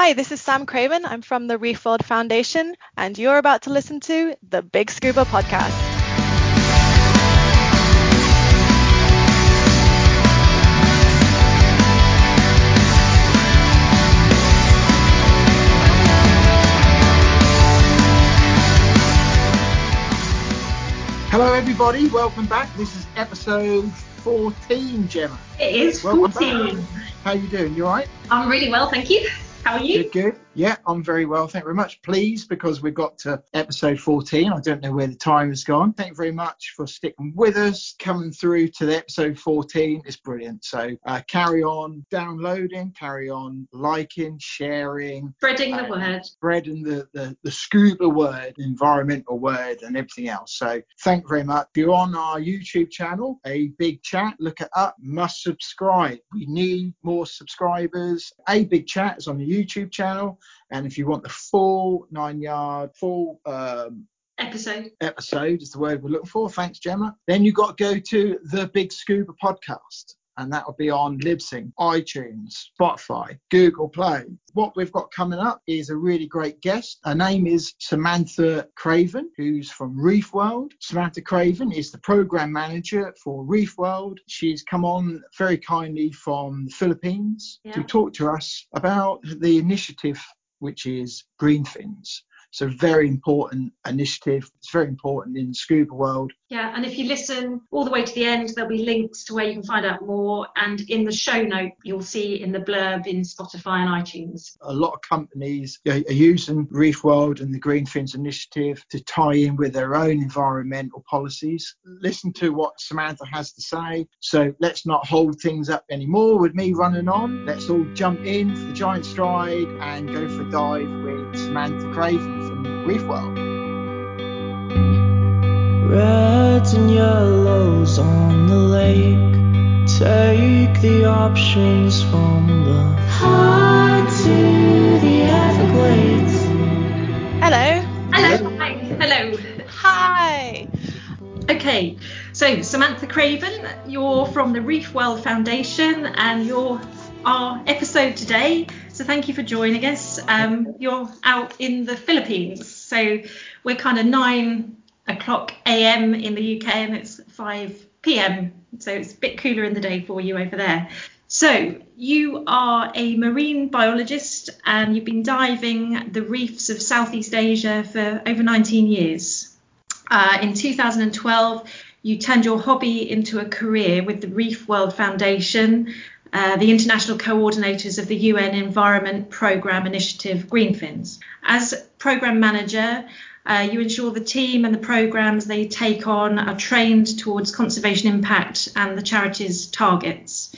Hi, this is Sam Craven. I'm from the Reef World Foundation, and you're about to listen to the Big Scuba Podcast. Hello, everybody. Welcome back. This is episode 14, Gemma. It is Welcome 14. back. How you doing? You all right? I'm really well, thank you. How are. Yeah, I'm very well. Thank you very much. Pleased because we've got to episode 14. I don't know where the time has gone. Thank you very much for sticking with us, coming through to the episode 14. It's brilliant. So uh, carry on downloading, carry on liking, sharing, Spreading the Uh, word. spreading the, the, the scuba word, environmental word, and everything else. So thank you very much. If you're on our YouTube channel, a big chat, look it up, must subscribe. We need more subscribers. A big chat is on the YouTube channel. And if you want the full nine yard, full um, Episode. episode is the word we're looking for. Thanks, Gemma. Then you've got to go to the Big Scuba podcast, and that will be on Libsyn, iTunes, Spotify, Google Play. What we've got coming up is a really great guest. Her name is Samantha Craven, who's from Reef World. Samantha Craven is the program manager for Reef World. She's come on very kindly from the Philippines to talk to us about the initiative, which is Green Fins. So very important initiative. It's very important in the scuba world. Yeah, and if you listen all the way to the end, there'll be links to where you can find out more. And in the show note, you'll see in the blurb in Spotify and iTunes. A lot of companies are are using Reef World and the Green Fins initiative to tie in with their own environmental policies. Listen to what Samantha has to say. So let's not hold things up anymore with me running on. Let's all jump in for the giant stride and go for a dive with Samantha Craven from Reef World. Reds and yellows on the lake. Take the options from the high to the Everglades. Hello. Hello. Hi. Hello. Hi. Okay, so Samantha Craven, you're from the Reef World Foundation and you're our episode today. So thank you for joining us. Um, you're out in the Philippines, so we're kind of nine o'clock a.m. in the UK and it's 5 p.m. So it's a bit cooler in the day for you over there. So you are a marine biologist and you've been diving the reefs of Southeast Asia for over 19 years. Uh, in 2012, you turned your hobby into a career with the Reef World Foundation, uh, the international coordinators of the UN Environment Programme Initiative Greenfins. As program manager, uh, you ensure the team and the programs they take on are trained towards conservation impact and the charity's targets.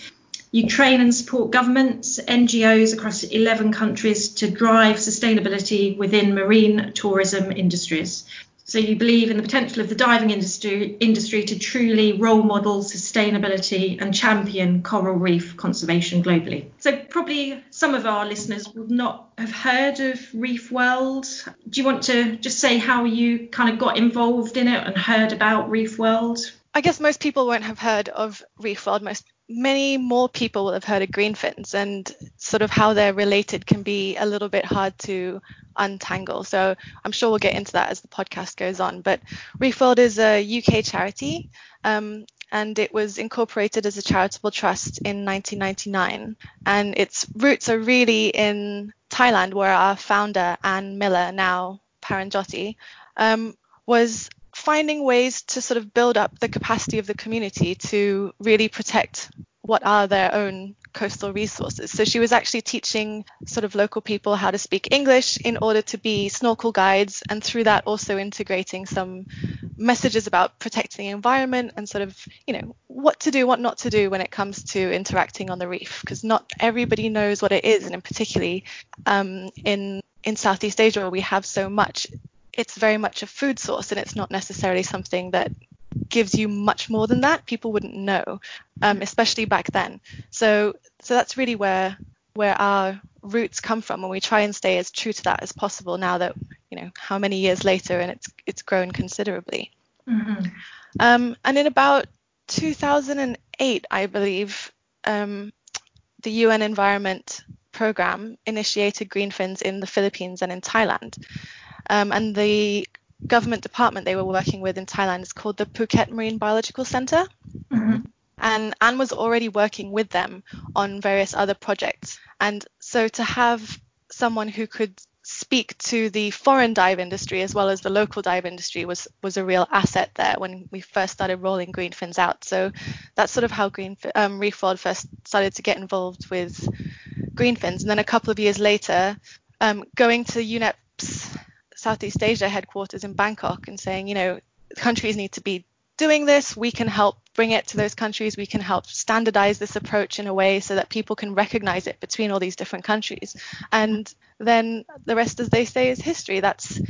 You train and support governments, NGOs across 11 countries to drive sustainability within marine tourism industries. So you believe in the potential of the diving industry, industry to truly role model sustainability and champion coral reef conservation globally. So probably some of our listeners would not have heard of Reef World. Do you want to just say how you kind of got involved in it and heard about Reef World? I guess most people won't have heard of Reef World. Most many more people will have heard of green fins and sort of how they're related can be a little bit hard to untangle. So I'm sure we'll get into that as the podcast goes on. But Reef World is a UK charity um, and it was incorporated as a charitable trust in 1999. And its roots are really in Thailand, where our founder, Anne Miller, now Paranjoti, um, was finding ways to sort of build up the capacity of the community to really protect what are their own coastal resources. So she was actually teaching sort of local people how to speak English in order to be snorkel guides and through that also integrating some messages about protecting the environment and sort of, you know, what to do, what not to do when it comes to interacting on the reef because not everybody knows what it is and in particularly um, in in Southeast Asia where we have so much it's very much a food source and it's not necessarily something that gives you much more than that people wouldn't know um, especially back then so so that's really where where our roots come from and we try and stay as true to that as possible now that you know how many years later and it's it's grown considerably Mm-hmm. um, and in about 2008 i believe um, the un environment program initiated greenfins in the Philippines and in Thailand. Um, and the government department they were working with in Thailand is called the Phuket Marine Biological Center. Mhm. And Anne was already working with them on various other projects. And so to have someone who could speak to the foreign dive industry as well as the local dive industry was was a real asset there when we first started rolling green fins out. So that's sort of how green um, Reef World first started to get involved with green fins. And then a couple of years later, um, going to UNEP's Southeast Asia headquarters in Bangkok and saying, you know, countries need to be doing this. We can help bring it to those countries. We can help standardize this approach in a way so that people can recognize it between all these different countries. And then the rest, as they say, is history. That's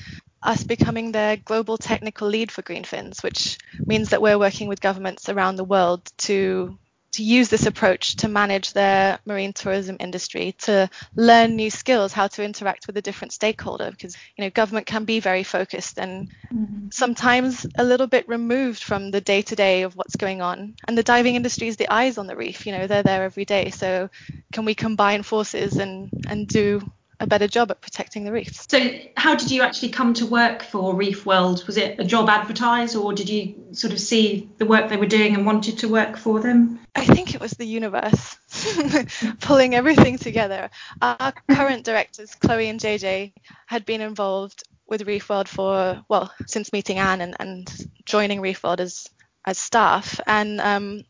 us becoming their global technical lead for green fins, which means that we're working with governments around the world to to use this approach to manage their marine tourism industry, to learn new skills, how to interact with a different stakeholder, because you know government can be very focused and Mhm. sometimes a little bit removed from the day to day of what's going on. And the diving industry is the eyes on the reef, you know, they're there every day. So can we combine forces and and do a better job at protecting the reefs? So, how did you actually come to work for Reef World? Was it a job advertised, or did you sort of see the work they were doing and wanted to work for them? I think it was the universe pulling everything together. Our current directors, Chloe and JJ, had been involved with Reef World for, well, since meeting Anne and, and joining Reef World as, as staff. And um,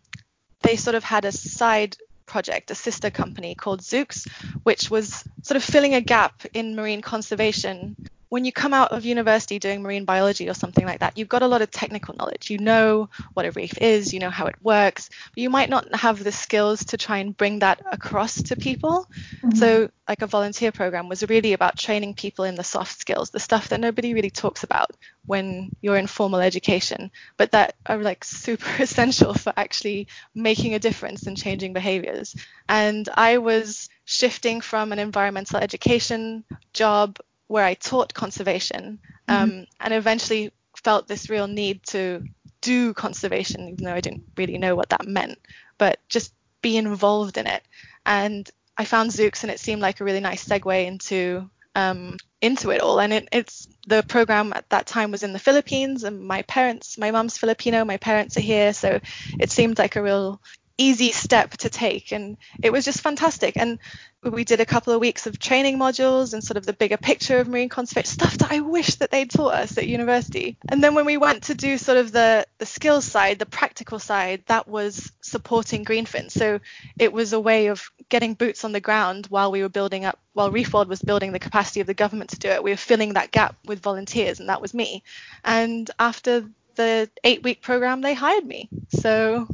they sort of had a side project, a sister company called Zooks, which was sort of filling a gap in marine conservation. When you come out of university doing marine biology or something like that, you've got a lot of technical knowledge. You know what a reef is, you know how it works, but you might not have the skills to try and bring that across to people. Mm-hmm. So, like a volunteer program was really about training people in the soft skills, the stuff that nobody really talks about when you're in formal education, but that are like super essential for actually making a difference and changing behaviors. And I was shifting from an environmental education job where I taught conservation um, and eventually felt this real need to do conservation, even though I didn't really know what that meant, but just be involved in it. And I found Zooks, and it seemed like a really nice segue into um, into it all. And it, it's the program at that time was in the Philippines, and my parents, my mom's Filipino, my parents are here, so it seemed like a real easy step to take and it was just fantastic and we did a couple of weeks of training modules and sort of the bigger picture of marine conservation stuff that I wish that they'd taught us at university. And then when we went to do sort of the the skills side, the practical side, that was supporting Greenfin. So it was a way of getting boots on the ground while we were building up while Reef World was building the capacity of the government to do it. We were filling that gap with volunteers and that was me. And after the eight week program they hired me. So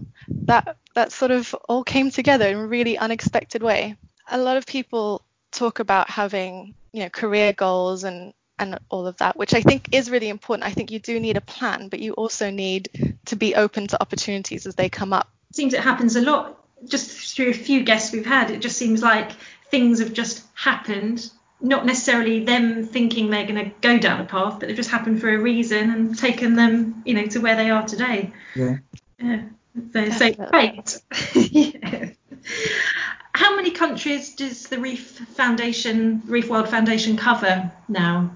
that that sort of all came together in a really unexpected way. A lot of people talk about having you know career goals and and all of that which i think is really important. I think you do need a plan but you also need to be open to opportunities as they come up. Seems it happens a lot. Just through a few guests we've had it just seems like things have just happened. Not necessarily them thinking they're going to go down a path but they've just happened for a reason and taken them you know to where they are today. Yeah. yeah so, so great yeah. how many countries does the reef foundation reef world foundation cover now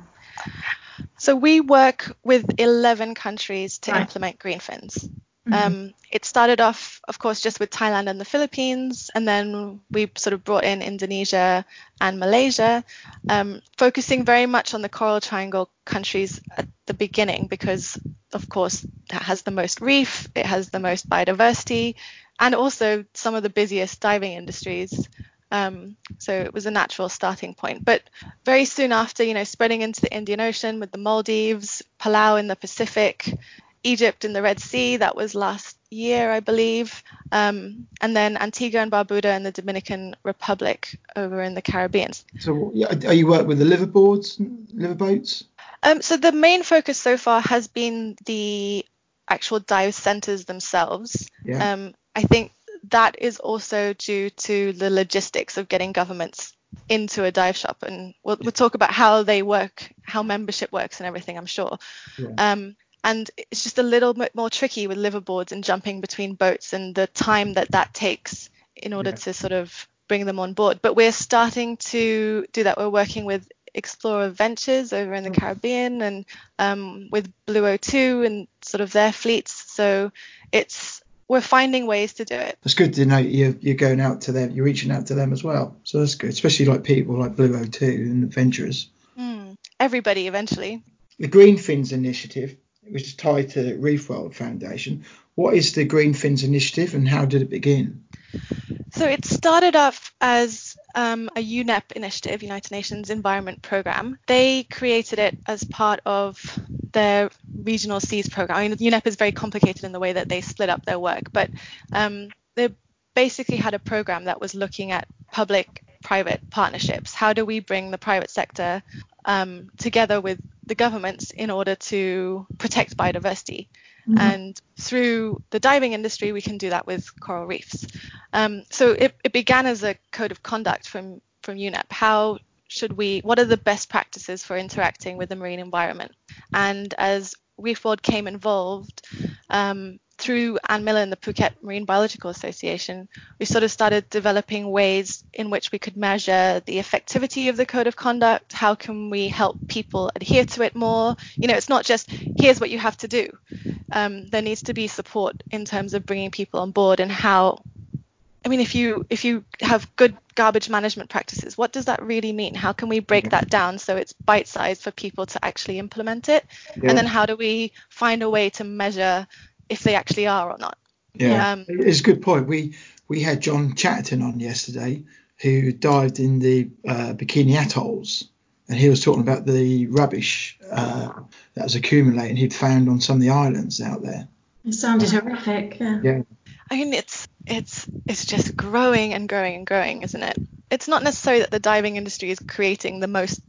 so we work with 11 countries to Right. implement greenfins Mhm. Um, it started off, of course, just with Thailand and the Philippines, and then we sort of brought in Indonesia and Malaysia, um, focusing very much on the Coral Triangle countries at the beginning because, of course, that has the most reef, it has the most biodiversity, and also some of the busiest diving industries. Um, so it was a natural starting point. But very soon after, you know, spreading into the Indian Ocean with the Maldives, Palau in the Pacific, Egypt in the Red Sea. That was last year, I believe. Um, and then Antigua and Barbuda and the Dominican Republic over in the Caribbean. So, are you work with the liveaboards, liverboats? Um, so the main focus so far has been the actual dive centers themselves. Yeah. Um, I think that is also due to the logistics of getting governments into a dive shop, and we'll, we'll talk about how they work, how membership works, and everything. I'm sure. Yeah. Um, and it's just a little bit more tricky with liveaboards and jumping between boats and the time that that takes in order Yeah. to sort of bring them on board. But we're starting to do that. We're working with Explorer Ventures over in the Caribbean and um, with Blue O2 and sort of their fleets. So it's we're finding ways to do it. It's good to know you're, you're going out to them, you're reaching out to them as well. So that's good, especially like people like Blue O2 and adventurers. Mm, everybody eventually. The Green Fins Initiative, which is tied to Reef World Foundation. What is the Green Fins Initiative and how did it begin? So it started off as um, a UNEP initiative, United Nations Environment Programme. They created it as part of their regional seas program. I mean, UNEP is very complicated in the way that they split up their work, but um, they basically had a program that was looking at public private partnerships. How do we bring the private sector um, together with the governments in order to protect biodiversity? Mm-hmm. And through the diving industry, we can do that with coral reefs. Um, so it, it, began as a code of conduct from from UNEP. How should we? What are the best practices for interacting with the marine environment? And as Reef World came involved, um, through Anne Miller and the Phuket Marine Biological Association, we sort of started developing ways in which we could measure the effectivity of the code of conduct. How can we help people adhere to it more? You know, it's not just here's what you have to do. Um, there needs to be support in terms of bringing people on board and how. I mean, if you if you have good garbage management practices, what does that really mean? How can we break that down so it's bite-sized for people to actually implement it? Yeah. And then how do we find a way to measure if they actually are or not. Yeah, um, it's a good point. We we had John Chatterton on yesterday who dived in the uh, Bikini Atolls, and he was talking about the rubbish uh, that was accumulating he'd found on some of the islands out there. It sounded horrific. Yeah. Yeah. I mean, it's it's it's just growing and growing and growing, isn't it? It's not necessarily that the diving industry is creating the most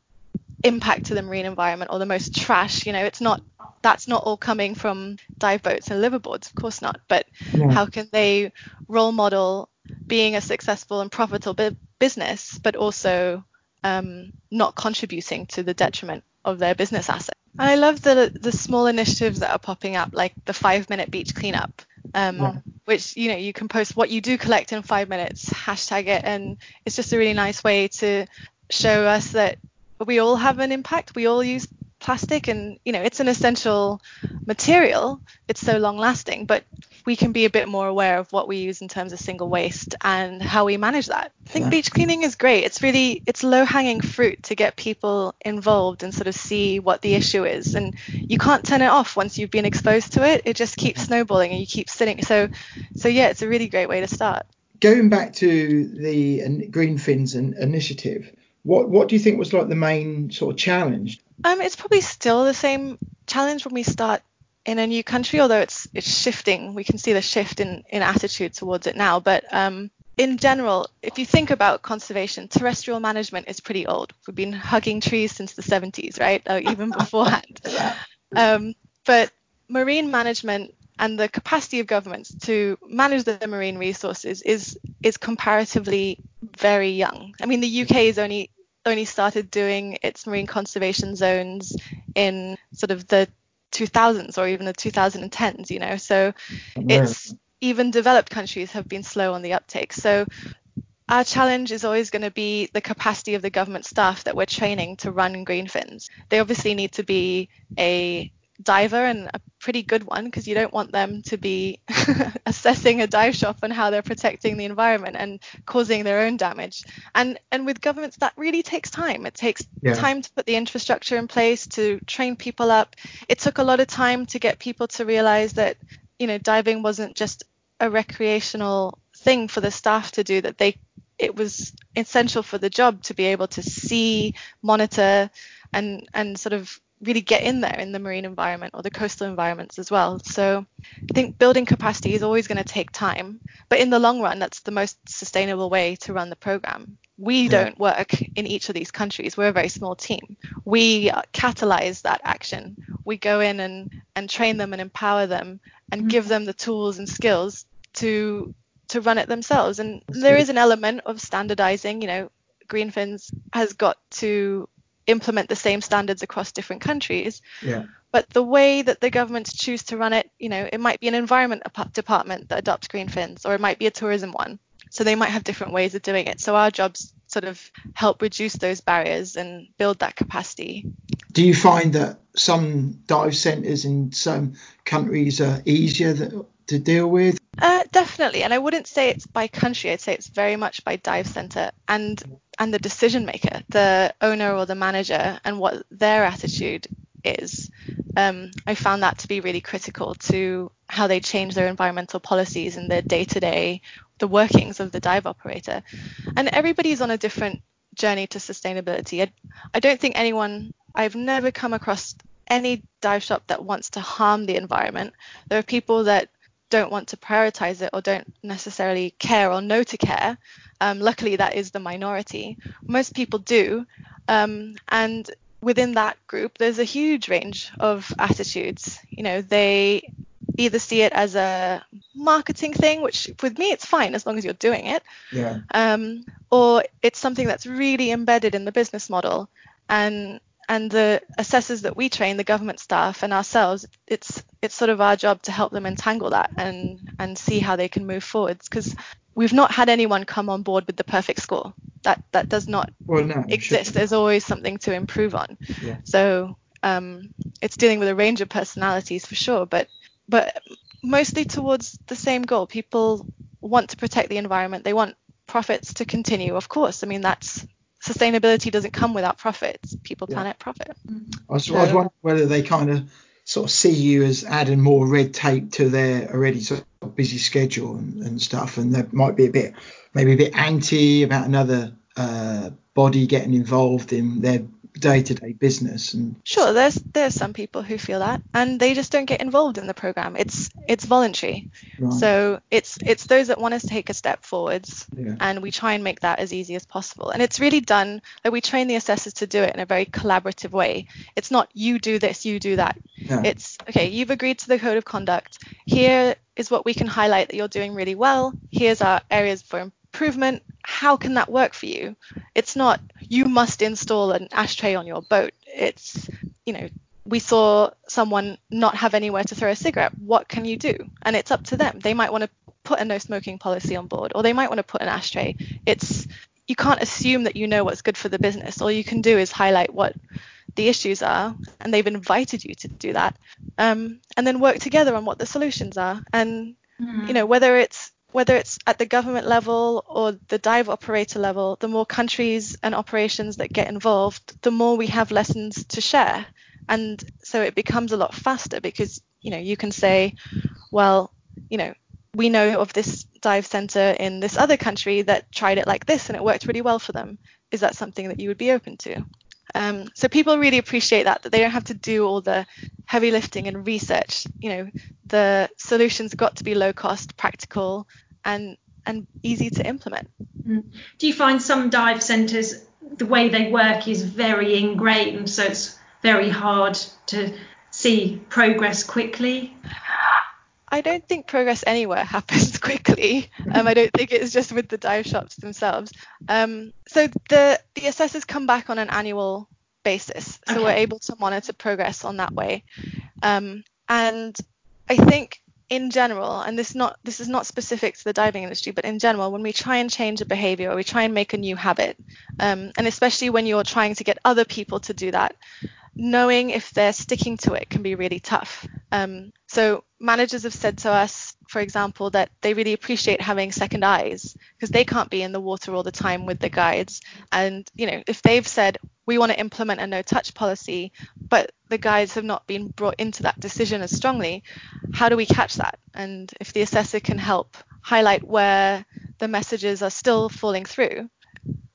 impact to the marine environment or the most trash. You know, it's not that's not all coming from dive boats and liveaboards of course not. But how can they role model being a successful and profitable business, but also um, not contributing to the detriment of their business asset? I love the the small initiatives that are popping up, like the five minute beach cleanup. Um, yeah. which you know you can post what you do collect in five minutes hashtag it and it's just a really nice way to show us that we all have an impact. We all use plastic and you know it's an essential material. It's so long lasting but we can be a bit more aware of what we use in terms of single waste and how we manage that. I think yeah. beach cleaning is great. It's really it's low hanging fruit to get people involved and sort of see what the issue is. And you can't turn it off once you've been exposed to it. It just keeps snowballing and you keep sitting. So so yeah it's a really great way to start. Going back to the green fins initiative what what do you think was like the main sort of challenge um, it's probably still the same challenge when we start in a new country, although it's it's shifting. We can see the shift in in attitude towards it now. But um, in general, if you think about conservation, terrestrial management is pretty old. We've been hugging trees since the 70s, right? Or even beforehand. Um, but marine management and the capacity of governments to manage the marine resources is is comparatively very young. I mean, the UK is only only started doing its marine conservation zones in sort of the 2000s or even the 2010s, you know. So it's even developed countries have been slow on the uptake. So our challenge is always going to be the capacity of the government staff that we're training to run green fins. They obviously need to be a diver and a pretty good one because you don't want them to be assessing a dive shop and how they're protecting the environment and causing their own damage. And and with governments that really takes time. It takes yeah. time to put the infrastructure in place to train people up. It took a lot of time to get people to realize that you know diving wasn't just a recreational thing for the staff to do that they it was essential for the job to be able to see monitor and and sort of really get in there in the marine environment or the coastal environments as well. So I think building capacity is always going to take time, but in the long run, that's the most sustainable way to run the program. We yeah. don't work in each of these countries. We're a very small team. We catalyze that action. We go in and, and train them and empower them and mm-hmm. give them the tools and skills to to run it themselves. And there is an element of standardizing. You know, Greenfins has got to implement the same standards across different countries. Yeah. But the way that the governments choose to run it, you know, it might be an environment department that adopts green fins, or it might be a tourism one. So they might have different ways of doing it. So our jobs sort of help reduce those barriers and build that capacity. Do you find that some dive centres in some countries are easier to deal with? Uh, definitely, and I wouldn't say it's by country. I'd say it's very much by dive centre and and the decision maker, the owner or the manager, and what their attitude is. Um, I found that to be really critical to how they change their environmental policies and their day to day, the workings of the dive operator. And everybody's on a different journey to sustainability. I, I don't think anyone, I've never come across any dive shop that wants to harm the environment. There are people that don't want to prioritize it or don't necessarily care or know to care. Um, luckily, that is the minority. Most people do. Um, and within that group, there's a huge range of attitudes. You know, they either see it as a marketing thing, which with me it's fine as long as you're doing it. Yeah. Um, or it's something that's really embedded in the business model. And and the assessors that we train, the government staff and ourselves, it's it's sort of our job to help them entangle that and and see how they can move forwards because we've not had anyone come on board with the perfect score. That that does not well, no, exist. There's always something to improve on. Yeah. So um, it's dealing with a range of personalities for sure, but but mostly towards the same goal. People want to protect the environment. They want profits to continue. Of course, I mean that's sustainability doesn't come without profits. People, Yeah. planet, profit. I was, I was wondering whether they kind of sort of see you as adding more red tape to their already sort of busy schedule and, and stuff, and they might be a bit, maybe a bit anti about another uh, body getting involved in their day-to-day business. And Sure, there's there's some people who feel that, and they just don't get involved in the program. It's it's voluntary, right, so it's it's those that want us to take a step forwards, yeah, and we try and make that as easy as possible. And it's really done like we train the assessors to do it in a very collaborative way. It's not you do this, you do that. yeah, It's okay, you've agreed to the code of conduct. Here is what we can highlight that you're doing really well. Here's our areas for improvement. How can that work for you? It's not you must install an ashtray on your boat. It's, you know, we saw someone not have anywhere to throw a cigarette. What can you do? And it's up to them. They might want to put a no smoking policy on board or they might want to put an ashtray. It's you can't assume that you know what's good for the business. All you can do is highlight what the issues are and they've invited you to do that um, and then work together on what the solutions are and you know whether it's whether it's at the government level or the dive operator level the more countries and operations that get involved the more we have lessons to share. And so it becomes a lot faster because you know you can say well you know we know of this dive center in this other country that tried it like this and it worked really well for them. Is that something that you would be open to? Um, so people really appreciate that that they don't have to do all the heavy lifting and research. You know, the solutions got to be low cost, practical, and and easy to implement. Do you find some dive centres the way they work is very ingrained, so it's very hard to see progress quickly? I don't think progress anywhere happens quickly. Um, I don't think it's just with the dive shops themselves. Um, so the the assessors come back on an annual basis, so Okay. we're able to monitor progress on that way. Um, and I think in general, and this not this is not specific to the diving industry, but in general, when we try and change a behavior or we try and make a new habit, um, and especially when you're trying to get other people to do that, knowing if they're sticking to it can be really tough. Um, so managers have said to us, for example, that they really appreciate having second eyes because they can't be in the water all the time with the guides. And you know, if they've said we want to implement a no-touch policy, but the guides have not been brought into that decision as strongly, how do we catch that? And if the assessor can help highlight where the messages are still falling through,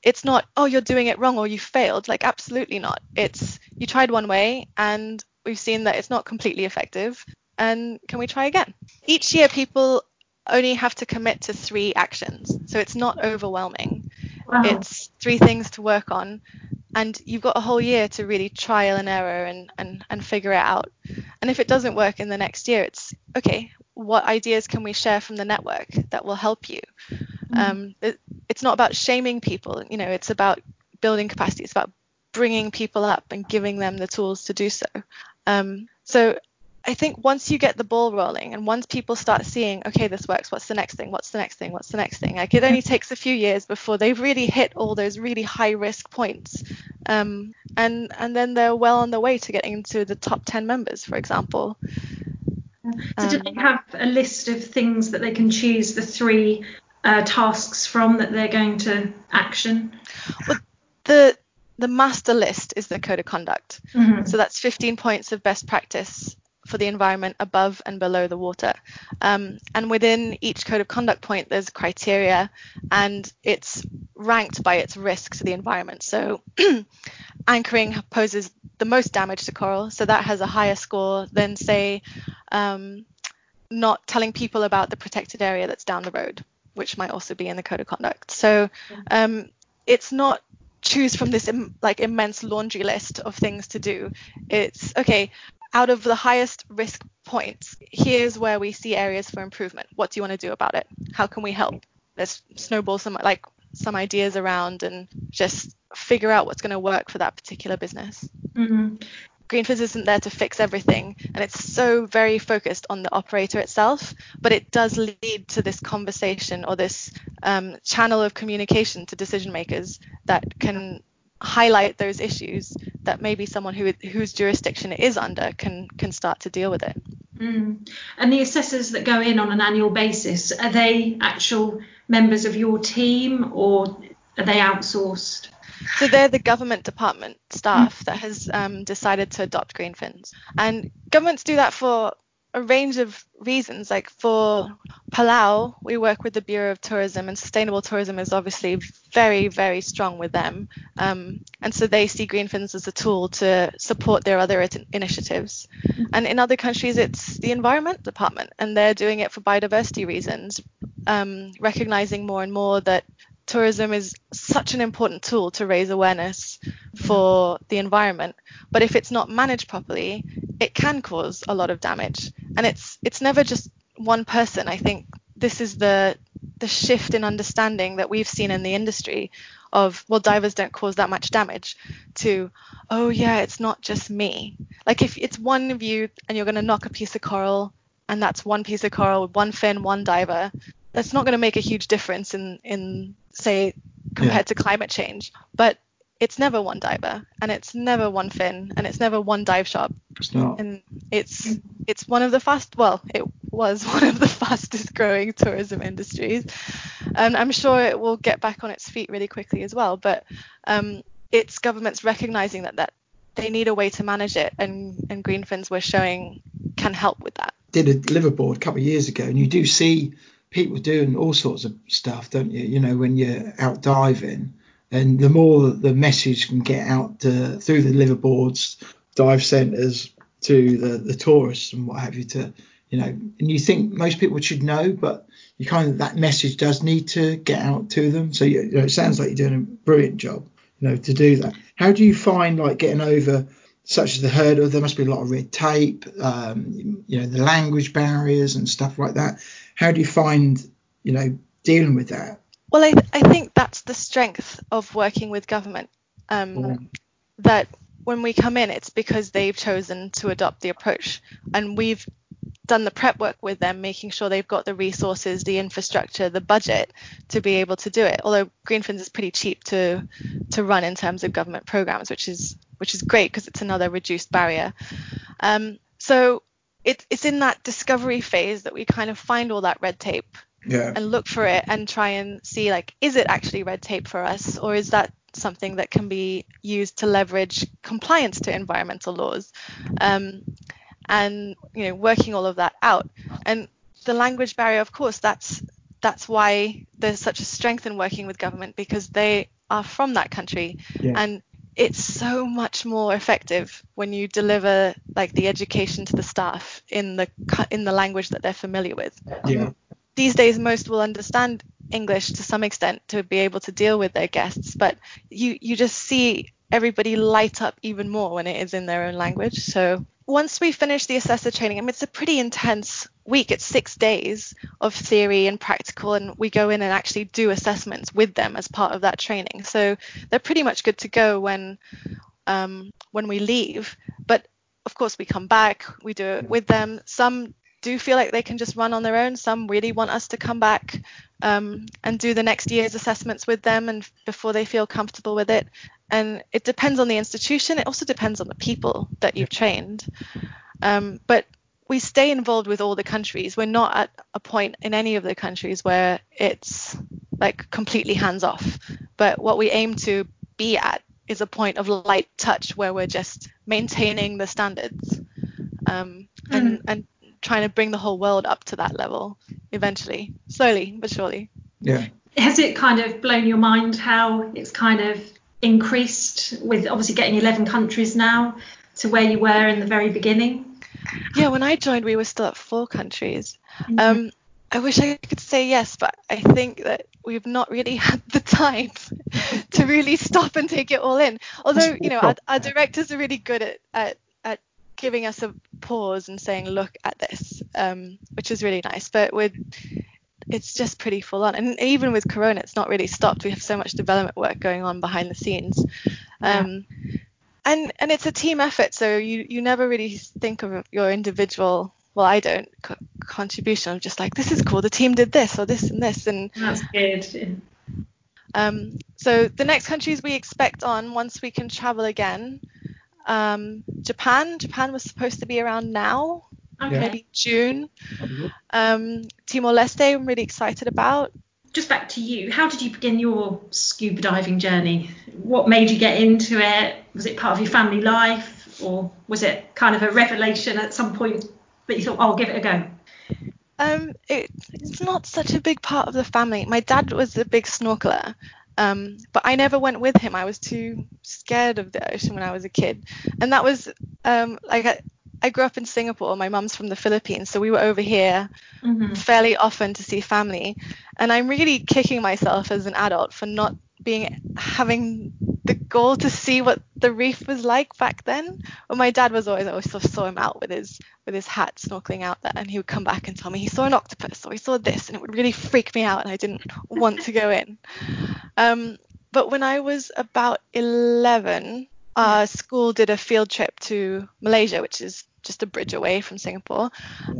it's not oh you're doing it wrong or you failed. Like absolutely not. It's you tried one way and we've seen that it's not completely effective and can we try again? Each year people only have to commit to three actions so it's not overwhelming. Wow. it's three things to work on and you've got a whole year to really trial and error and, and, and figure it out. And if it doesn't work in the next year it's okay what ideas can we share from the network that will help you? Um, it, it's not about shaming people you know it's about building capacity it's about bringing people up and giving them the tools to do so um, so I think once you get the ball rolling and once people start seeing, okay, this works, what's the next thing? What's the next thing? What's the next thing? Like it only takes a few years before they've really hit all those really high risk points. Um, and and then they're well on the way to getting into the top 10 members, for example. So do they um, have a list of things that they can choose the three uh, tasks from that they're going to action? Well, the the master list is the code of conduct. Mm-hmm. So that's 15 points of best practice for the environment above and below the water. Um, and within each code of conduct point, there's criteria and it's ranked by its risk to the environment. So anchoring poses the most damage to coral, so that has a higher score than, say, um, not telling people about the protected area that's down the road, which might also be in the code of conduct. So um, it's not choose from this Im- like immense laundry list of things to do. It's okay, out of the highest risk points, here's where we see areas for improvement. What do you want to do about it? How can we help? Let's snowball some like some ideas around and just figure out what's going to work for that particular business. Mm-hmm. Greenfins isn't there to fix everything, and it's so very focused on the operator itself, but it does lead to this conversation or this um, channel of communication to decision makers that can highlight those issues that maybe someone who whose jurisdiction it is under can can start to deal with it. Mm. And the assessors that go in on an annual basis are they actual members of your team or are they outsourced? So they're the government department staff that has um, decided to adopt green fins, and governments do that for a range of reasons. Like for Palau, we work with the Bureau of Tourism, and sustainable tourism is obviously very, very strong with them. Um, and so they see green greenfins as a tool to support their other it- initiatives. And in other countries, it's the Environment Department, and they're doing it for biodiversity reasons, um, recognizing more and more that tourism is such an important tool to raise awareness for the environment. But if it's not managed properly, it can cause a lot of damage. And it's it's never just one person. I think this is the the shift in understanding that we've seen in the industry of well divers don't cause that much damage to oh yeah it's not just me like if it's one of you and you're going to knock a piece of coral and that's one piece of coral with one fin one diver that's not going to make a huge difference in in say compared yeah. to climate change but it's never one diver and it's never one fin and it's never one dive shop it's not. and it's it's one of the fast well it was one of the fastest growing tourism industries and i'm sure it will get back on its feet really quickly as well but um, it's governments recognizing that that they need a way to manage it and and greenfins we're showing can help with that did a liveaboard a couple of years ago and you do see people doing all sorts of stuff don't you you know when you're out diving and the more the message can get out to, through the liveaboards, dive centres, to the, the tourists and what have you, to you know, and you think most people should know, but you kind of that message does need to get out to them. So you, you know, it sounds like you're doing a brilliant job, you know, to do that. How do you find like getting over such as the hurdle? There must be a lot of red tape, um, you know, the language barriers and stuff like that. How do you find, you know, dealing with that? Well, I, I think that's the strength of working with government. Um, yeah. That when we come in, it's because they've chosen to adopt the approach, and we've done the prep work with them, making sure they've got the resources, the infrastructure, the budget to be able to do it. Although Greenfins is pretty cheap to to run in terms of government programs, which is which is great because it's another reduced barrier. Um, so it, it's in that discovery phase that we kind of find all that red tape yeah. and look for it and try and see like is it actually red tape for us or is that something that can be used to leverage compliance to environmental laws um, and you know working all of that out and the language barrier of course that's that's why there's such a strength in working with government because they are from that country yeah. and it's so much more effective when you deliver like the education to the staff in the in the language that they're familiar with yeah these days most will understand English to some extent to be able to deal with their guests, but you you just see everybody light up even more when it is in their own language. So once we finish the assessor training, I mean it's a pretty intense week. It's six days of theory and practical, and we go in and actually do assessments with them as part of that training. So they're pretty much good to go when um, when we leave. But of course, we come back, we do it with them. Some do feel like they can just run on their own. Some really want us to come back um, and do the next year's assessments with them and before they feel comfortable with it. And it depends on the institution. It also depends on the people that you've trained. Um, but we stay involved with all the countries. We're not at a point in any of the countries where it's like completely hands off. But what we aim to be at is a point of light touch where we're just maintaining the standards um, and, mm. and trying to bring the whole world up to that level eventually, slowly but surely. Yeah. Has it kind of blown your mind how it's kind of increased with obviously getting 11 countries now to where you were in the very beginning? Yeah, when I joined, we were still at four countries. Mm-hmm. Um, I wish I could say yes, but I think that we've not really had the time to really stop and take it all in. Although, you know, our, our directors are really good at, at, at giving us a pause and saying, look at this, um, which is really nice. But we're, it's just pretty full on. And even with Corona, it's not really stopped. We have so much development work going on behind the scenes. Um, yeah and and it's a team effort so you you never really think of your individual well i don't co- contribution i'm just like this is cool the team did this or this and this and that's good um, so the next countries we expect on once we can travel again um, japan japan was supposed to be around now okay. maybe june um, timor leste i'm really excited about just back to you, how did you begin your scuba diving journey? What made you get into it? Was it part of your family life, or was it kind of a revelation at some point that you thought, oh, I'll give it a go? Um, it, it's not such a big part of the family. My dad was a big snorkeler, um, but I never went with him. I was too scared of the ocean when I was a kid, and that was um, like I grew up in Singapore. My mum's from the Philippines, so we were over here mm-hmm. fairly often to see family. And I'm really kicking myself as an adult for not being having the goal to see what the reef was like back then. Well, my dad was always I always sort of saw him out with his with his hat snorkeling out there, and he would come back and tell me he saw an octopus or he saw this, and it would really freak me out, and I didn't want to go in. Um, but when I was about 11, our school did a field trip to Malaysia, which is just a bridge away from Singapore.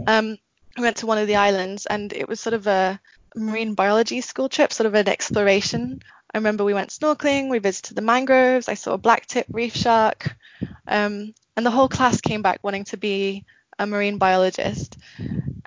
Um, we went to one of the islands, and it was sort of a marine biology school trip, sort of an exploration. I remember we went snorkeling, we visited the mangroves, I saw a black tip reef shark, um, and the whole class came back wanting to be a marine biologist.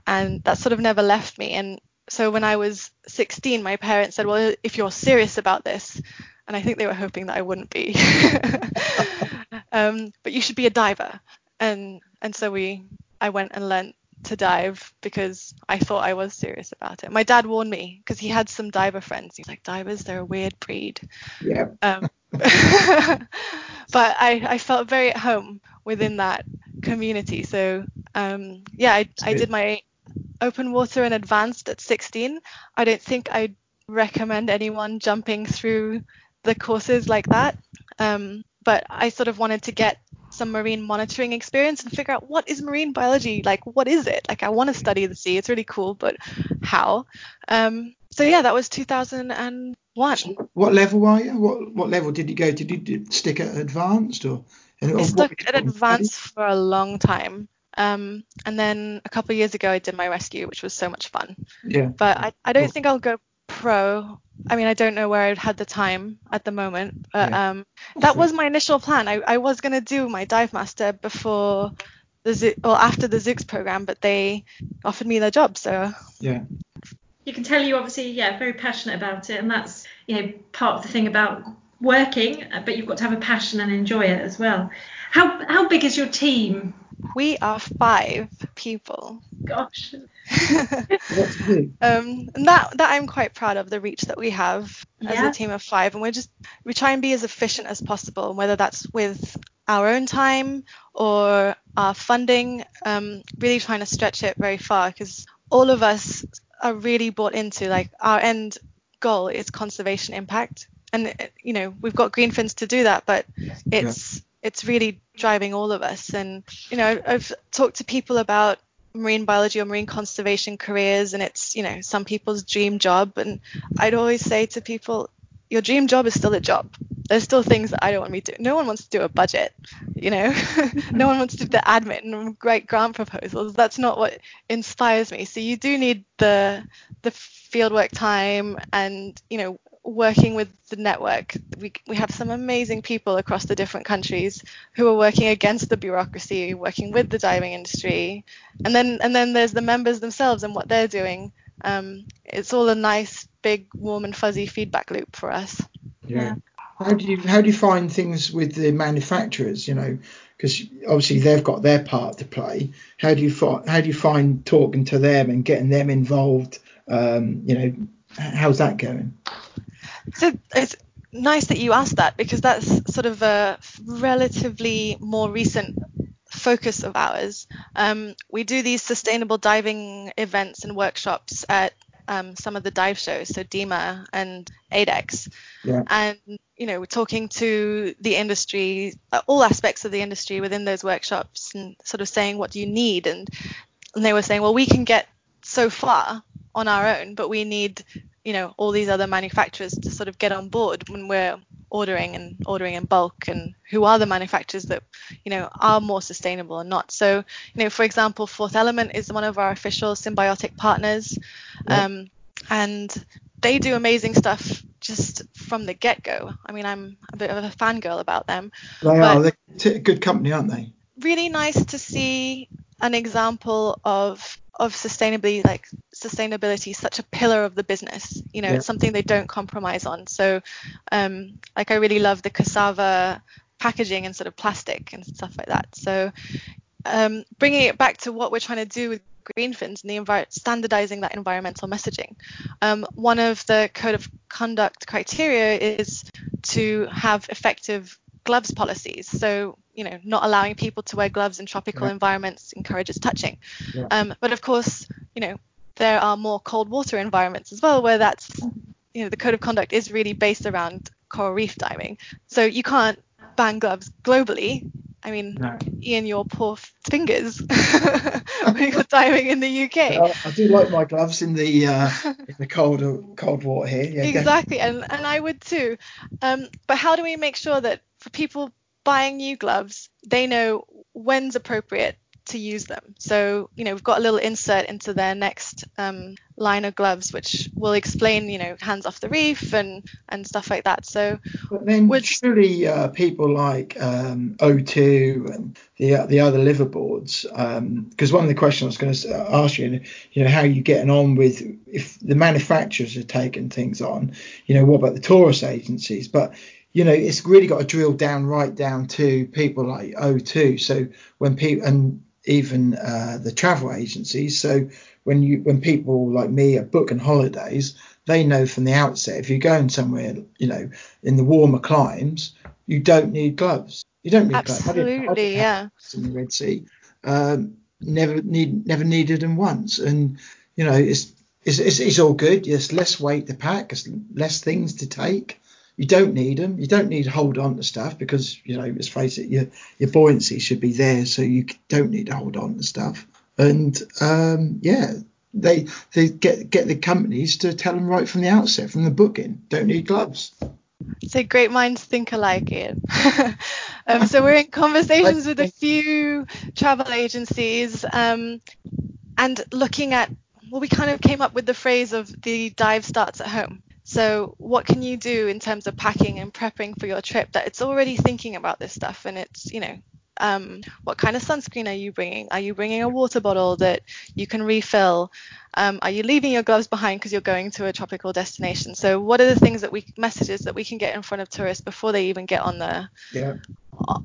And that sort of never left me. And so when I was 16, my parents said, Well, if you're serious about this, and I think they were hoping that I wouldn't be. um, but you should be a diver, and and so we I went and learnt to dive because I thought I was serious about it. My dad warned me because he had some diver friends. He's like, divers, they're a weird breed. Yeah. Um, but I, I felt very at home within that community. So um, yeah, I, I did my open water and advanced at 16. I don't think I'd recommend anyone jumping through the courses like that. Um, but I sort of wanted to get some marine monitoring experience and figure out what is marine biology? Like what is it? Like i want to study the sea. It's really cool but how? Um, so yeah that was 2001 what level were you? What what level did you go did you stick at advanced or i stuck at advanced for a long time. Um, and then a couple of years ago i did my rescue which was so much fun. Yeah. But i, I don't think i'll go pro I mean, I don't know where I'd had the time at the moment, but yeah. um, that was my initial plan. I, I was going to do my dive master before the Z- or after the Zooks program, but they offered me their job, so yeah. You can tell you obviously, yeah, very passionate about it, and that's you know part of the thing about working, but you've got to have a passion and enjoy it as well. How how big is your team? We are five people. Gosh. um, and that that I'm quite proud of the reach that we have as yeah. a team of five, and we're just we try and be as efficient as possible, whether that's with our own time or our funding. Um, really trying to stretch it very far because all of us are really bought into like our end goal is conservation impact, and you know we've got Greenfins to do that, but it's yeah it's really driving all of us. And you know, I've talked to people about marine biology or marine conservation careers, and it's you know some people's dream job. And I'd always say to people, your dream job is still a job. there's still things that I don't want me to. No one wants to do a budget, you know. no one wants to do the admin and write grant proposals. That's not what inspires me. So you do need the the fieldwork time and you know working with the network. We, we have some amazing people across the different countries who are working against the bureaucracy, working with the diving industry, and then and then there's the members themselves and what they're doing. Um, it's all a nice, big, warm and fuzzy feedback loop for us. Yeah. How do you how do you find things with the manufacturers? You know, because obviously they've got their part to play. How do you find how do you find talking to them and getting them involved? Um, you know, how's that going? So it's nice that you asked that because that's sort of a relatively more recent focus of ours. Um, we do these sustainable diving events and workshops at um, some of the dive shows, so DEMA and ADEX. Yeah. And, you know, we're talking to the industry, uh, all aspects of the industry within those workshops and sort of saying, what do you need? And, and they were saying, well, we can get so far on our own, but we need you know all these other manufacturers to sort of get on board when we're ordering and ordering in bulk and who are the manufacturers that you know are more sustainable or not so you know for example fourth element is one of our official symbiotic partners Yeah. um, and they do amazing stuff just from the get-go i mean i'm a bit of a fangirl about them They are they're t- good company, aren't they? really nice to see an example of of sustainably like sustainability is such a pillar of the business you know Yeah. it's something they don't compromise on so um like i really love the cassava packaging and sort of plastic and stuff like that so um bringing it back to what we're trying to do with greenfins and the standardizing that environmental messaging um, one of the code of conduct criteria is to have effective gloves policies so you know not allowing people to wear gloves in tropical Yeah. environments encourages touching Yeah. um, but of course you know there are more cold water environments as well where that's you know the code of conduct is really based around coral reef diving so you can't ban gloves globally i mean No. ian your poor fingers when you're diving in the uk I, I do like my gloves in the uh, in the cold cold water here. Yeah, definitely. exactly and and i would too um but how do we make sure that for people buying new gloves they know when's appropriate to use them so you know we've got a little insert into their next um, line of gloves which will explain you know hands off the reef and and stuff like that so But then Which- surely uh, people like um, O2 and the uh, the other liveaboards, because one of the questions I was going to ask you, you know, how are you getting on with if the manufacturers are taking things on, you know, what about the tourist agencies? But you know, it's really got to drill down right down to people like O2. So when people and even uh, the travel agencies. So when you when people like me are booking holidays, they know from the outset if you're going somewhere, you know, in the warmer climes, you don't need gloves. You don't need gloves. I didn't absolutely yeah in the Red Sea. Um, never need never needed them once, and you know it's it's, it's, it's all good. There's less weight to pack, it's less things to take. You don't need them. You don't need to hold on to stuff because you know, let's face it, your your buoyancy should be there, so you don't need to hold on to stuff. And um, yeah, they they get get the companies to tell them right from the outset, from the booking, don't need gloves. So great minds think alike, Ian. um, so we're in conversations with a few travel agencies um, and looking at, well, we kind of came up with the phrase of the dive starts at home. So what can you do in terms of packing and prepping for your trip that it's already thinking about this stuff and it's, you know, um, what kind of sunscreen are you bringing? Are you bringing a water bottle that you can refill? Um, are you leaving your gloves behind because you're going to a tropical destination? So what are the things that we messages that we can get in front of tourists before they even get on the Yeah.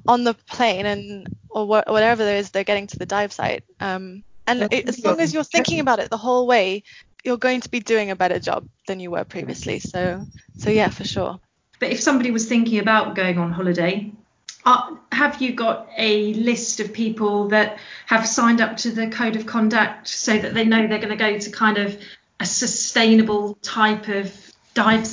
on the plane and or wha- whatever there is they're getting to the dive site? Um, and it, as long as you're thinking about it the whole way, you're going to be doing a better job than you were previously. So so yeah, for sure. But if somebody was thinking about going on holiday, uh, have you got a list of people that have signed up to the code of conduct so that they know they're going to go to kind of a sustainable type of dive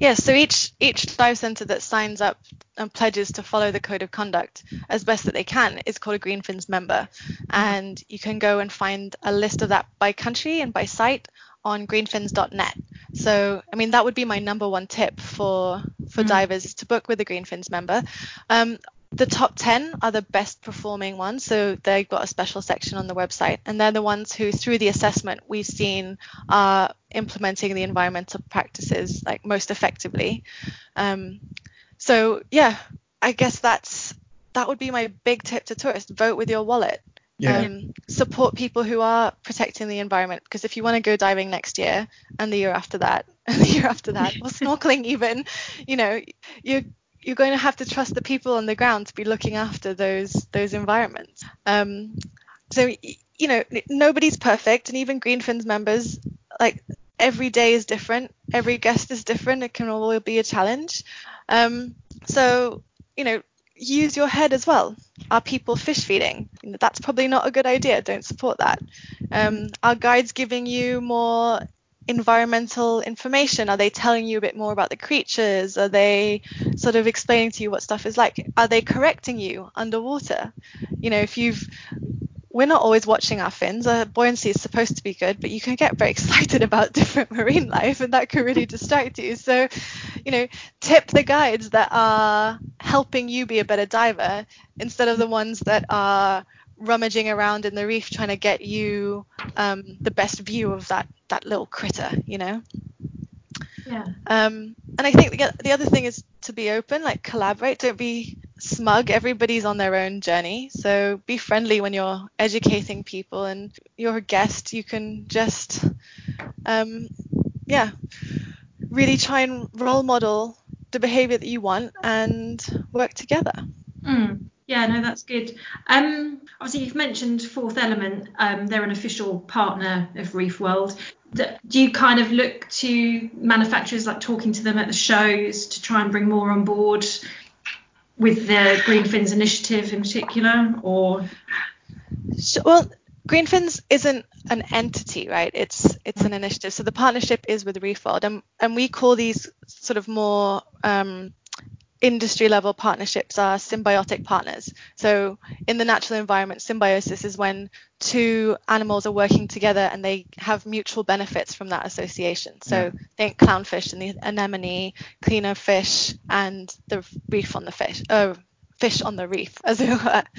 centre? Yeah, so each each dive centre that signs up and pledges to follow the code of conduct as best that they can is called a Greenfins member, and you can go and find a list of that by country and by site on greenfins.net. So, I mean, that would be my number one tip for for for divers to book with a Greenfins member. Um, the top 10 are the best performing ones so they've got a special section on the website and they're the ones who through the assessment we've seen are implementing the environmental practices like most effectively. Um, so yeah i guess that's that would be my big tip to tourists vote with your wallet. Yeah. um, support people who are protecting the environment because if you want to go diving next year and the year after that and the year after that or snorkeling even you know you you're going to have to trust the people on the ground to be looking after those those environments. Um, so you know nobody's perfect and even greenfins members like every day is different every guest is different it can all be a challenge. Um, so you know use your head as well. Are people fish feeding? That's probably not a good idea don't support that. Um, are guides giving you more environmental information are they telling you a bit more about the creatures are they sort of explaining to you what stuff is like are they correcting you underwater you know if you've we're not always watching our fins. Our buoyancy is supposed to be good, but you can get very excited about different marine life, and that can really distract you. So, you know, tip the guides that are helping you be a better diver instead of the ones that are rummaging around in the reef trying to get you um, the best view of that that little critter. You know. Yeah. Um, and I think the, the other thing is to be open, like collaborate. Don't be smug. Everybody's on their own journey. So be friendly when you're educating people and you're a guest. You can just, um, yeah, really try and role model the behavior that you want and work together. Mm. Yeah, no, that's good. Um, obviously, you've mentioned Fourth Element. Um, they're an official partner of Reef World. Do you kind of look to manufacturers like talking to them at the shows to try and bring more on board with the Green Fins initiative in particular, or Sure. Well, Greenfins isn't an entity, right? It's it's an initiative. So the partnership is with Reefworld, and and we call these sort of more um, industry level partnerships are symbiotic partners. So in the natural environment, symbiosis is when two animals are working together and they have mutual benefits from that association. So Yeah. think clownfish and the anemone, cleaner fish, and the reef on the fish. Oh, fish on the reef, as it were.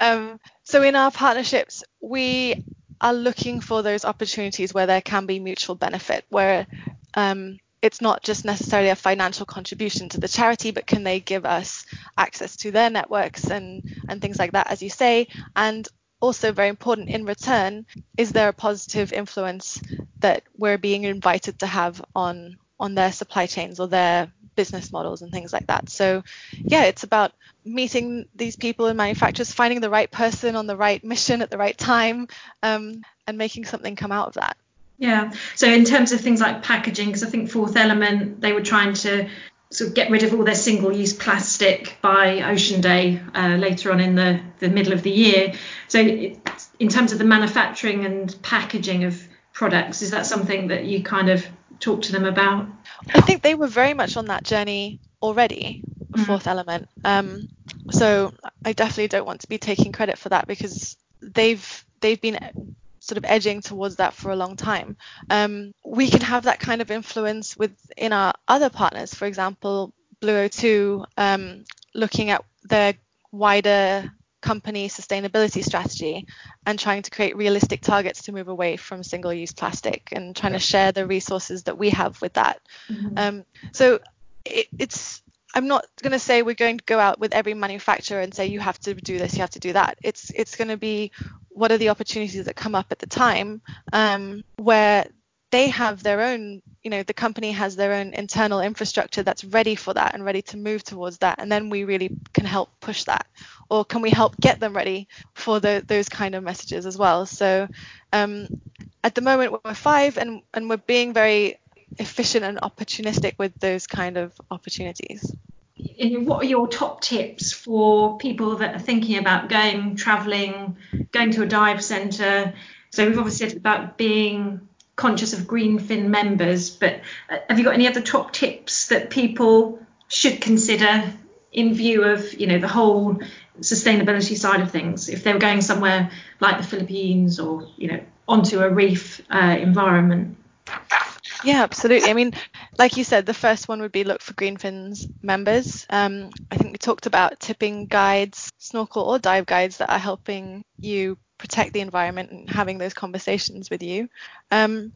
Um, so in our partnerships, we are looking for those opportunities where there can be mutual benefit, where um, it's not just necessarily a financial contribution to the charity, but can they give us access to their networks and and things like that, as you say, and also very important in return, is there a positive influence that we're being invited to have on on their supply chains or their business models and things like that. So yeah, it's about meeting these people and manufacturers, finding the right person on the right mission at the right time, um, and making something come out of that. Yeah. So in terms of things like packaging, because I think Fourth Element they were trying to sort of get rid of all their single-use plastic by Ocean Day uh, later on in the the middle of the year. So it, in terms of the manufacturing and packaging of products, is that something that you kind of talk to them about? I think they were very much on that journey already, Mm. Fourth Element. Um, so I definitely don't want to be taking credit for that because they've they've been sort of edging towards that for a long time. Um, we can have that kind of influence within our other partners. For example, Blue O2 um, looking at their wider company sustainability strategy and trying to create realistic targets to move away from single-use plastic and trying to share the resources that we have with that. Um, so it, it's I'm not going to say we're going to go out with every manufacturer and say you have to do this, you have to do that. It's it's going to be what are the opportunities that come up at the time um, where they have their own, you know, the company has their own internal infrastructure that's ready for that and ready to move towards that, and then we really can help push that, or can we help get them ready for the, those kind of messages as well? So um, at the moment we're five and and we're being very efficient and opportunistic with those kind of opportunities. What are your top tips for people that are thinking about going traveling, going to a dive centre? So we've obviously said about being conscious of Greenfin members, but uh, have you got any other top tips that people should consider in view of you know the whole sustainability side of things? If they were going somewhere like the Philippines or you know onto a reef uh, environment. Yeah, absolutely. I mean, like you said, the first one would be look for Greenfins members. Um, I think we talked about tipping guides, snorkel or dive guides that are helping you protect the environment and having those conversations with you. Um,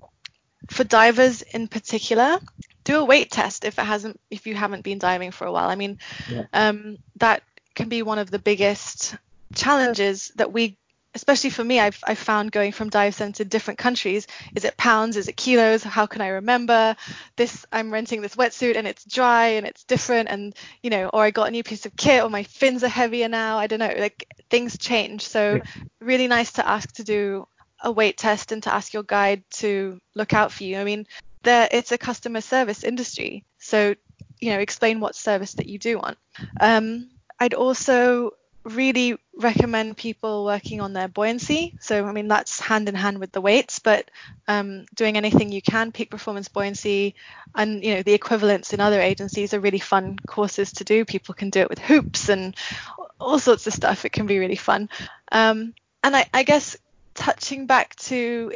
for divers in particular, do a weight test if it hasn't if you haven't been diving for a while. I mean, Yeah. um, that can be one of the biggest challenges that we especially for me I've, I've found going from dive center in different countries is it pounds? Is it kilos? How can i remember? This i'm renting this wetsuit and it's dry and it's different and you know or i got a new piece of kit or my fins are heavier now. I don't know like things change. So really nice to ask to do a weight test and to ask your guide to look out for you. I mean there it's a customer service industry. So you know explain what service that you do want. Um, i'd also really recommend people working on their buoyancy. So, I mean, that's hand in hand with the weights, but um, doing anything you can, peak performance buoyancy, and you know the equivalents in other agencies are really fun courses to do. People can do it with hoops and all sorts of stuff. It can be really fun. Um, and I, I guess touching back to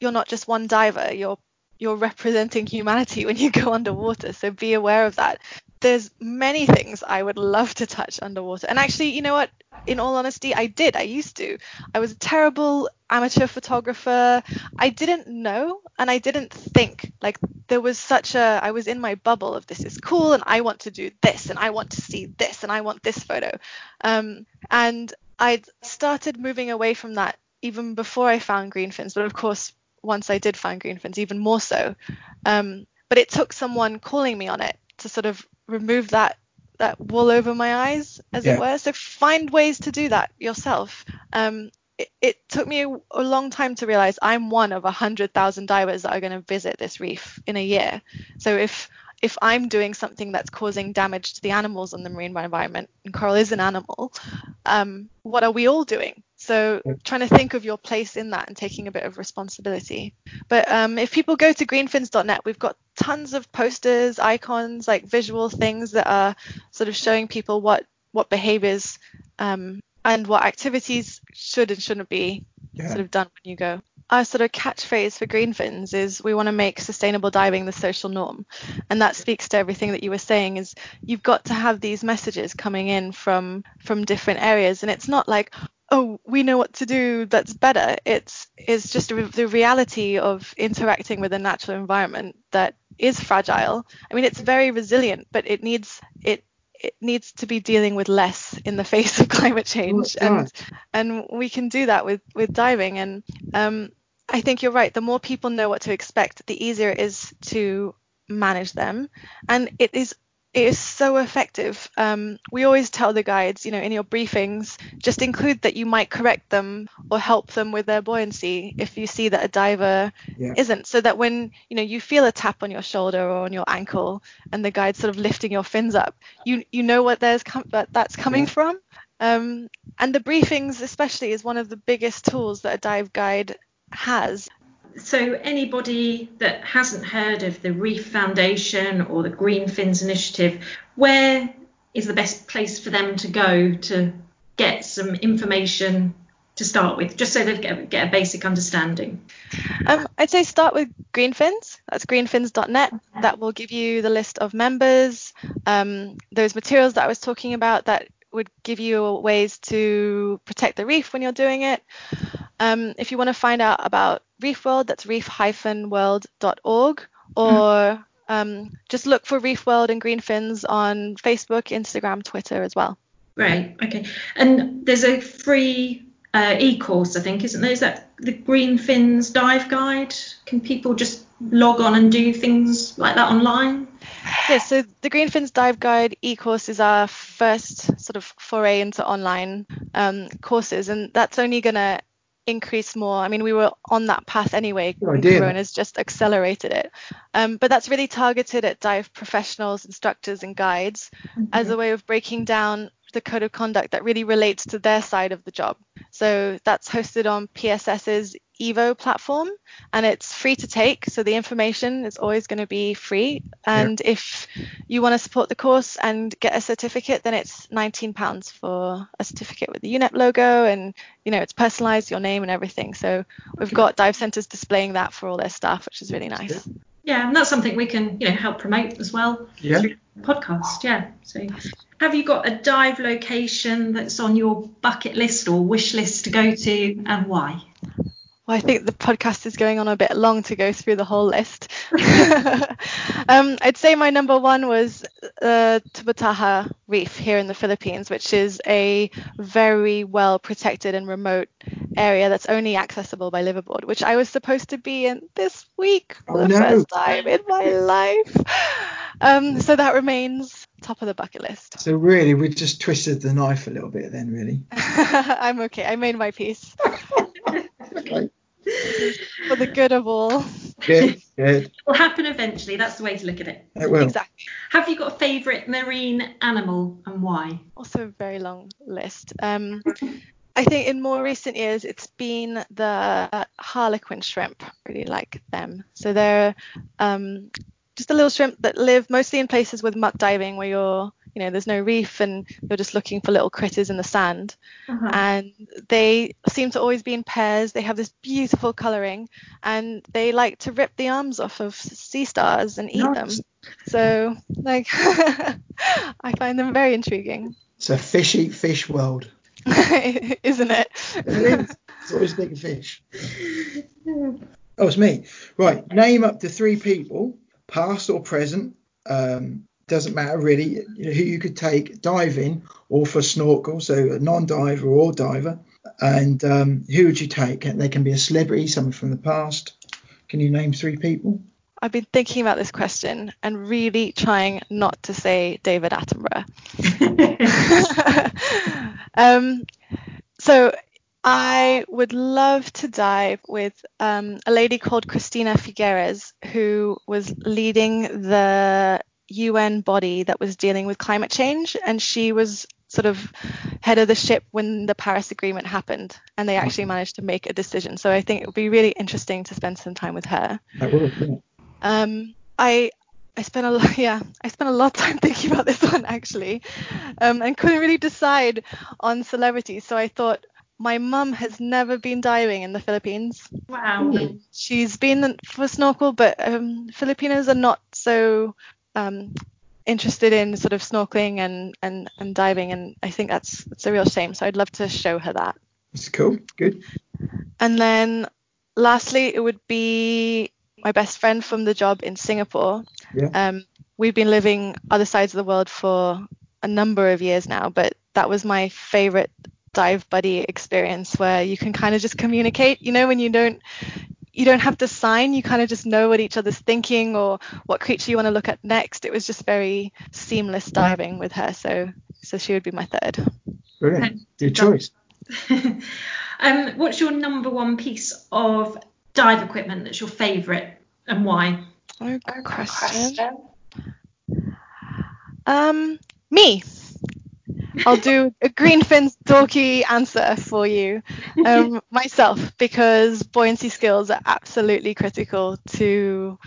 you're not just one diver. You're you're representing humanity when you go underwater. So be aware of that there's many things I would love to touch underwater. And actually, you know what? In all honesty, I did. I used to. I was a terrible amateur photographer. I didn't know and I didn't think. Like there was such a I was in my bubble of this is cool and I want to do this and I want to see this and I want this photo. Um, and I'd started moving away from that even before I found Greenfins, but of course once I did find green fins, even more so. Um, but it took someone calling me on it to sort of remove that that wool over my eyes, as Yeah. it were. So find ways to do that yourself. Um, it, it took me a, a long time to realize I'm one of a hundred thousand divers that are going to visit this reef in a year. So if if I'm doing something that's causing damage to the animals in the marine environment, and coral is an animal, um, what are we all doing? So trying to think of your place in that and taking a bit of responsibility. But um, if people go to greenfins.net, we've got tons of posters, icons, like visual things that are sort of showing people what what behaviors um, and what activities should and shouldn't be Yeah. sort of done when you go. Our sort of catchphrase for Greenfins is we want to make sustainable diving the social norm. And that speaks to everything that you were saying is you've got to have these messages coming in from from different areas. And it's not like oh we know what to do that's better. It's it's just re- the reality of interacting with a natural environment that is fragile. I mean it's very resilient but it needs it it needs to be dealing with less in the face of climate change. Well, and and we can do that with with diving. And um i think you're right the more people know what to expect the easier it is to manage them and it is it is so effective. Um, we always tell the guides, you know, in your briefings, just include that you might correct them or help them with their buoyancy if you see that a diver Yeah. isn't, so that when you know you feel a tap on your shoulder or on your ankle and the guide's sort of lifting your fins up, you you know what there's com- that that's coming Yeah. from. Um, and the briefings, especially, is one of the biggest tools that a dive guide has. So, anybody that hasn't heard of the Reef Foundation or the Green Fins Initiative, where is the best place for them to go to get some information to start with, just so they get, get a basic understanding? Um, I'd say start with Greenfins. That's greenfins.net. That will give you the list of members, um, those materials that I was talking about that would give you ways to protect the reef when you're doing it. Um, if you want to find out about Reef World, that's reef-world.org, or um, just look for Reef World and Greenfins on Facebook, Instagram, Twitter as well. Great, okay. And there's a free uh, e-course, I think, isn't there? Is that the Green Fins Dive Guide? Can people just log on and do things like that online? Yes, so the Greenfins Dive Guide e-course is our first sort of foray into online um, courses, and that's only going to increase more. I mean, we were on that path anyway. And. Corona's just accelerated it. Um, but that's really targeted at dive professionals, instructors, and guides as a way of breaking down the code of conduct that really relates to their side of the job. So that's hosted on PSS's Evo platform and it's free to take. So the information is always going to be free. And if you want to support the course and get a certificate, then it's £19 for a certificate with the UNEP logo and you know it's personalized, your name and everything. So we've got dive centers displaying that for all their staff, which is really nice. Yeah, and that's something we can, you know, help promote as well. Yeah. Podcast, yeah. So, have you got a dive location that's on your bucket list or wish list to go to, and why? Well, I think the podcast is going on a bit long to go through the whole list. um, I'd say my number one was uh, Tubataha Reef here in the Philippines, which is a very well protected and remote area that's only accessible by liveaboard, which I was supposed to be in this week for Oh, the no. first time in my life. Um, so that remains top of the bucket list. So really, we just twisted the knife a little bit then, really. I'm okay. I made my peace Okay. for the good of all. Good. Good. It will happen eventually. That's the way to look at it. It will. Exactly. Have you got a favourite marine animal and why? also a very long list. Um, I think in more recent years it's been the harlequin shrimp. I really like them. So they're um, just a little shrimp that live mostly in places with muck diving where you're, you know, there's no reef and you're just looking for little critters in the sand. Uh-huh. And they seem to always be in pairs. They have this beautiful colouring and they like to rip the arms off of sea stars and eat them. So, like, I find them very intriguing. It's a fish eat fish world. isn't it? It is. It's always big fish. Oh, it's me. Right. Name up to three people, past or present. Um, doesn't matter really. You know, who you could take diving or for snorkel, so a non-diver or diver. And um, who would you take? They can be a celebrity, someone from the past. Can you name three people? I've been thinking about this question and really trying not to say David Attenborough. um, so I would love to dive with um, a lady called Christina Figueres, who was leading the UN body that was dealing with climate change, and she was sort of head of the ship when the Paris Agreement happened, and they actually managed to make a decision. So I think it would be really interesting to spend some time with her. That would. Um, I I spent a lot, yeah, I spent a lot of time thinking about this one actually, um, and couldn't really decide on celebrities. So I thought my mum has never been diving in the Philippines. wow. She's been for snorkel, but um, Filipinos are not so um, interested in sort of snorkeling and, and, and diving, and I think that's that's a real shame. So I'd love to show her that. That's cool. Good. And then lastly, it would be my best friend from the job in Singapore. Yeah. Um, we've been living other sides of the world for a number of years now, but that was my favorite dive buddy experience where you can kind of just communicate, you know, when you don't you don't have to sign, you kind of just know what each other's thinking or what creature you want to look at next. It was just very seamless diving with her. So so she would be my third. Brilliant. Good choice. um, what's your number one piece of dive equipment that's your favourite and why? Oh, good question. Um, me. I'll do a Greenfin's dorky answer for you um, myself because buoyancy skills are absolutely critical to,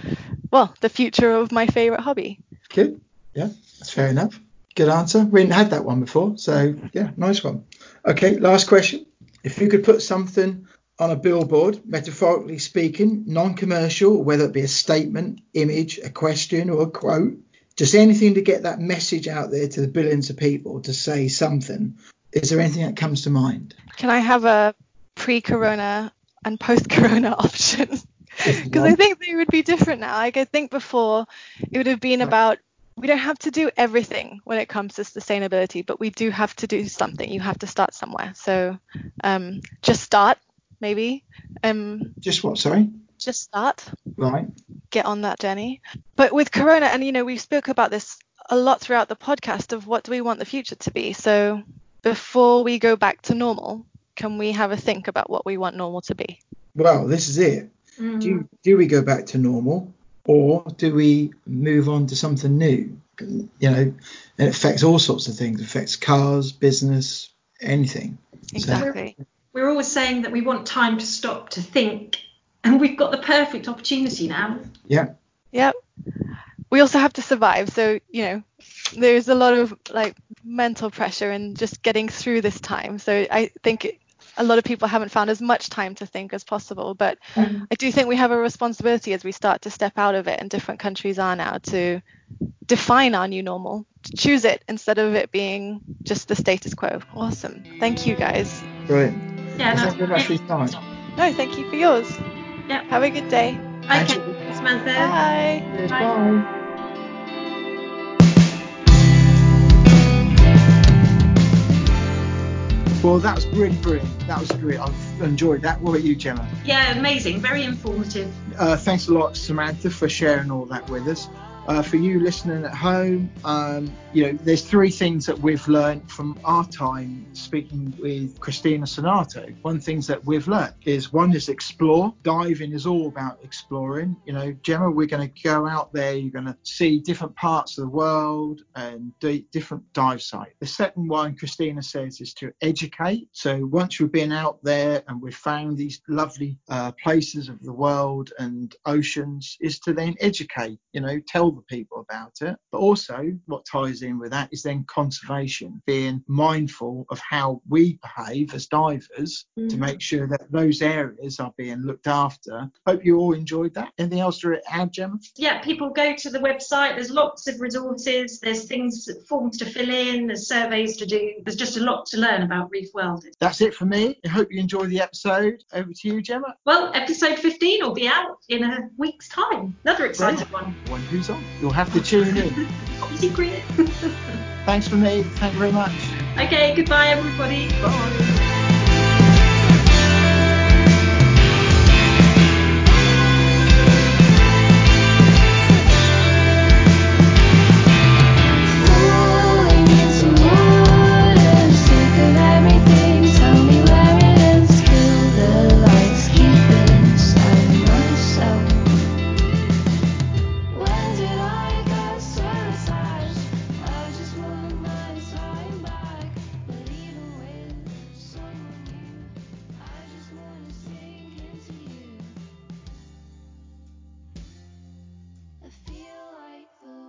well, the future of my favourite hobby. Good. Yeah, that's fair enough. Good answer. We hadn't had that one before, so yeah, nice one. Okay, last question. If you could put something on a billboard, metaphorically speaking, non-commercial, whether it be a statement, image, a question, or a quote, just anything to get that message out there to the billions of people to say something. Is there anything that comes to mind? Can I have a pre-corona and post-corona option? Because I think they would be different now. Like I think before it would have been about we don't have to do everything when it comes to sustainability, but we do have to do something. You have to start somewhere. So um, just start, maybe. Um, Just what? Sorry. Just start. Right. get on that journey. But with Corona, and you know, we spoke about this a lot throughout the podcast of what do we want the future to be. So before we go back to normal, can we have a think about what we want normal to be? Well, this is it. Mm. Do do we go back to normal, or do we move on to something new? You know, and it affects all sorts of things. It affects cars, business, anything. Exactly. We're always saying that we want time to stop to think, and we've got the perfect opportunity now. Yeah. Yep. We also have to survive. So, you know, there's a lot of like mental pressure in just getting through this time. So I think a lot of people haven't found as much time to think as possible. But Mm. I do think we have a responsibility as we start to step out of it, and different countries are now to define our new normal, to choose it instead of it being just the status quo. Awesome. Thank you guys. Brilliant. Yeah, no, thank you very much for your time. No, thank you for yours. Yeah. Have a good day. Okay, Samantha. Bye. Cheers, Bye. bye. Well, that was really brilliant. That was great. I've enjoyed that. What about you, Gemma? Yeah, amazing. Very informative. Uh, thanks a lot, Samantha, for sharing all that with us. Uh, for you listening at home, um, you know, there's three things that we've learned from our time speaking with Christina Sonato. One things that we've learned is one is explore. Diving is all about exploring. You know, Gemma, we're going to go out there. You're going to see different parts of the world and do different dive sites. The second one, Christina says, is to educate. So once we've been out there and we've found these lovely uh, places of the world and oceans, is to then educate. You know, tell the people about it. But also, what ties in with that is then conservation, being mindful of how we behave as divers to Mhm. make sure that those areas are being looked after. Hope you all enjoyed that. Anything else to add, Gemma? yeah, people go to the website. There's lots of resources. There's things, forms to fill in. There's surveys to do. There's just a lot to learn about Reef World. That's it for me. I hope you enjoyed the episode. Over to you, Gemma. Well, episode 15 will be out in a week's time. Another exciting one. One who's on. You'll have to tune in. Top secret. Thanks for me. Thank you very much. okay, goodbye, everybody. Bye.